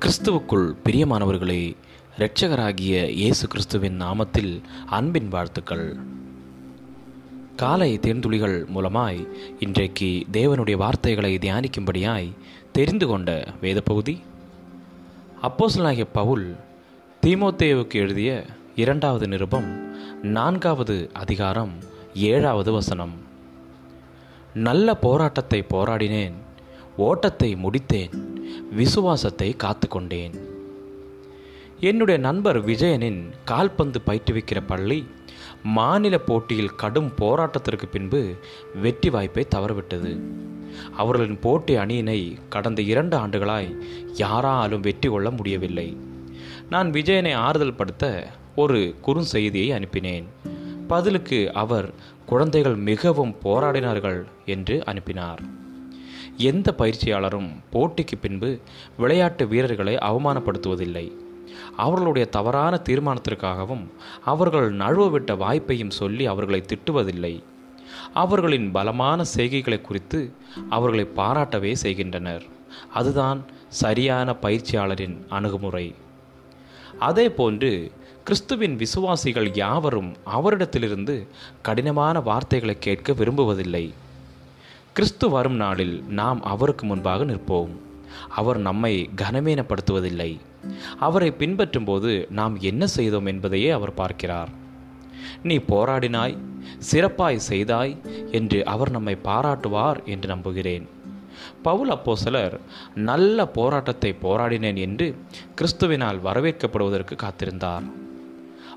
கிறிஸ்துவுக்குள் பிரியமானவர்களே இரட்சகராகிய இயேசு கிறிஸ்துவின் நாமத்தில் அன்பின் வாழ்த்துக்கள். காலை தேர்ந்துளிகள் மூலமாய் இன்றைக்கு தேவனுடைய வார்த்தைகளை தியானிக்கும்படியாய் தெரிந்து கொண்ட வேத பகுதி அப்போஸ்தலனாகிய பவுல் தீமோத்தேவுக்கு எழுதிய இரண்டாவது நிருபம் நான்காவது அதிகாரம் ஏழாவது வசனம். நல்ல போராட்டத்தை போராடினேன் ஓட்டத்தை முடித்தேன் விசுவாசத்தை காத்துக்கொண்டேன். என்னுடைய நண்பர் விஜயனின் கால்பந்து பயிற்றுவிக்கிற பள்ளி மாநில போட்டியில் கடும் போராட்டத்திற்கு பின்பு வெற்றி வாய்ப்பை தவறவிட்டது. அவர்களின் போட்டி அணியினை கடந்த இரண்டு ஆண்டுகளாய் யாராலும் வெற்றி கொள்ள முடியவில்லை. நான் விஜயனை ஆறுதல் படுத்த ஒரு குறுஞ்செய்தியை அனுப்பினேன். பதிலுக்கு அவர் குழந்தைகள் மிகவும் போராடினார்கள் என்று அனுப்பினார். எந்த பயிற்சியாளரும் போட்டிக்கு பின்பு விளையாட்டு வீரர்களை அவமானப்படுத்துவதில்லை. அவர்களுடைய தவறான தீர்மானத்திற்காகவும் அவர்கள் நழுவவிட்ட வாய்ப்பையும் சொல்லி அவர்களை திட்டுவதில்லை. அவர்களின் பலமான செய்கைகளை குறித்து அவர்களை பாராட்டவே செய்கின்றனர். அதுதான் சரியான பயிற்சியாளரின் அணுகுமுறை. அதே போன்று கிறிஸ்துவின் விசுவாசிகள் யாவரும் அவரிடத்திலிருந்து கடினமான வார்த்தைகளை கேட்க விரும்புவதில்லை. கிறிஸ்து வரும் நாளில் நாம் அவருக்கு முன்பாக நிற்போம். அவர் நம்மை கனமீனப்படுத்துவதில்லை. அவரை பின்பற்றும் போது நாம் என்ன செய்தோம் என்பதையே அவர் பார்க்கிறார். நீ போராடினாய் சிறப்பாய் செய்தாய் என்று அவர் நம்மை பாராட்டுவார் என்று நம்புகிறேன். பவுல் அப்போசலர் நல்ல போராட்டத்தை போராடினேன் என்று கிறிஸ்துவினால் வரவேற்கப்படுவதற்கு காத்திருந்தார்.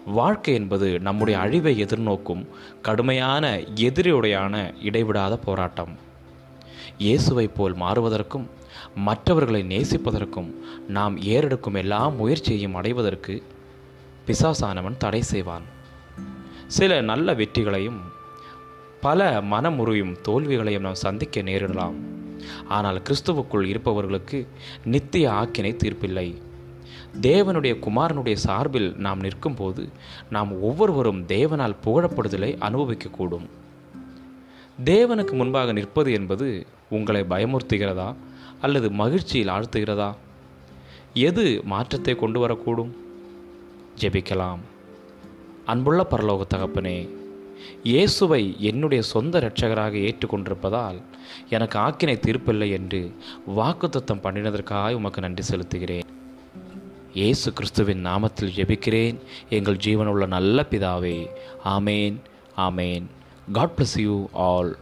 வாழ்க்கை என்பது நம்முடைய அழிவை எதிர்நோக்கும் கடுமையான எதிரியுடையான இடைவிடாத போராட்டம். இயேசுவை போல் மாறுவதற்கும் மற்றவர்களை நேசிப்பதற்கும் நாம் ஏறெடுக்கும் எல்லா முயற்சியையும் அடைவதற்கு பிசாசானவன் தடை செய்வான். சில நல்ல வெற்றிகளையும் பல மனமுறியும் தோல்விகளையும் நாம் சந்திக்க நேரிடலாம். ஆனால் கிறிஸ்துவுக்குள் இருப்பவர்களுக்கு நித்திய ஆக்கினை தீர்ப்பில்லை. தேவனுடைய குமாரனுடைய சார்பில் நாம் நிற்கும்போது நாம் ஒவ்வொருவரும் தேவனால் புகழப்படுதலை அனுபவிக்கக்கூடும். தேவனுக்கு முன்பாக நிற்பது என்பது உங்களை பயமுறுத்துகிறதா? அல்லது மகிழ்ச்சியில் ஆழ்த்துகிறதா? எது மாற்றத்தை கொண்டு வரக்கூடும்? ஜெபிக்கலாம். அன்புள்ள பரலோக தகப்பனே இயேசுவை என்னுடைய சொந்த இரட்சகராக ஏற்றுக்கொண்டிருப்பதால் எனக்கு ஆக்கினை தீர்ப்பில்லை என்று வாக்குத்தத்தம் பண்ணினதற்காக உமக்கு நன்றி செலுத்துகிறேன். இயேசு கிறிஸ்துவின் நாமத்தில் ஜெபிக்கிறேன். எங்கள் ஜீவனுள்ள நல்ல பிதாவே ஆமேன் ஆமேன். God bless you all.